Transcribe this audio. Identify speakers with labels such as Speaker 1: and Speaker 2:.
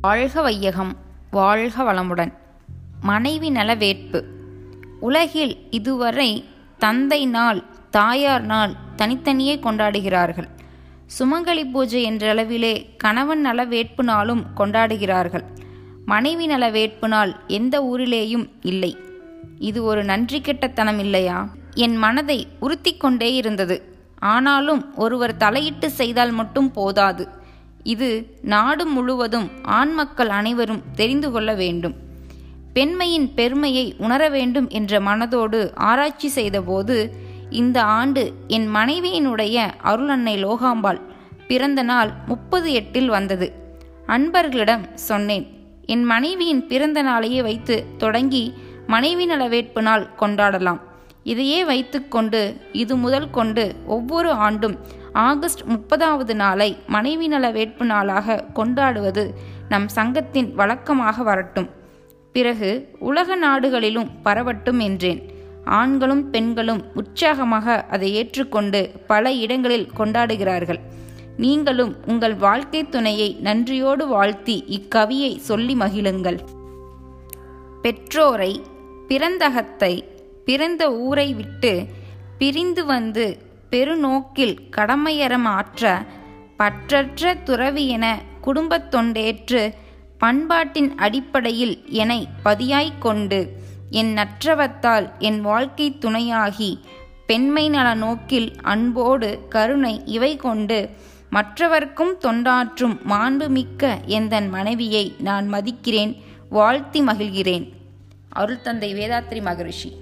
Speaker 1: வாழ்க வையகம் வாழ்க வளமுடன். மனைவி நல வேட்பு உலகில் இதுவரை தந்தை நாள் தாயார் நாள் தனித்தனியே கொண்டாடுகிறார்கள். சுமங்கலி பூஜை என்ற அளவிலே கணவன் நல வேட்பு நாளும் கொண்டாடுகிறார்கள். மனைவி நல வேட்பு நாள் எந்த ஊரிலேயும் இல்லை. இது ஒரு நன்றி கெட்டத்தனம் இல்லையா என் மனதை உறுத்தி கொண்டே இருந்தது. ஆனாலும் ஒருவர் தலையிட்டு செய்தால் மட்டும் போதாது. இது நாடு முழுவதும் ஆண் மக்கள் அனைவரும் தெரிந்து கொள்ள வேண்டும். பெண்மையின் பெருமையை உணர வேண்டும் என்ற மனதோடு ஆராய்ச்சி செய்தபோது இந்த ஆண்டு என் மனைவியினுடைய அருளன்னை லோகாம்பாள் பிறந்த நாள் முப்பது எட்டில் வந்தது. அன்பர்களிடம் சொன்னேன் என் மனைவியின் பிறந்த நாளையே வைத்து தொடங்கி மனைவி நல வேட்பு நாள் கொண்டாடலாம். இதையே வைத்துக்கொண்டு இது முதல் கொண்டு ஒவ்வொரு ஆண்டும் ஆகஸ்ட் முப்பதாவது நாளை மனைவி நல வேட்பு நாளாக கொண்டாடுவது நம் சங்கத்தின் வழக்கமாக வரட்டும். பிறகு உலக நாடுகளிலும் பரவட்டும் என்றேன். ஆண்களும் பெண்களும் உற்சாகமாக அதை ஏற்றுக்கொண்டு பல இடங்களில் கொண்டாடுகிறார்கள். நீங்களும் உங்கள் வாழ்க்கை துணையை நன்றியோடு வாழ்த்தி இக்கவியை சொல்லி மகிழுங்கள். பெற்றோரை பிறந்தகத்தை பிறந்த ஊரை விட்டு பிரிந்து வந்து பெருநோக்கில் கடமையறம் ஆற்ற பற்றற்ற துறவி என குடும்பத் தொண்டேற்று பண்பாட்டின் அடிப்படையில் என்னை பதியாய்க் கொண்டு என் நற்றவத்தால் என் வாழ்க்கை துணையாகி பெண்மை நல நோக்கில் அன்போடு கருணை இவை கொண்டு மற்றவர்க்கும் தொண்டாற்றும் மாண்புமிக்க எந்தன் மனைவியை நான் மதிக்கிறேன் வாழ்த்தி மகிழ்கிறேன். அருள் தந்தை வேதாத்ரி மகரிஷி.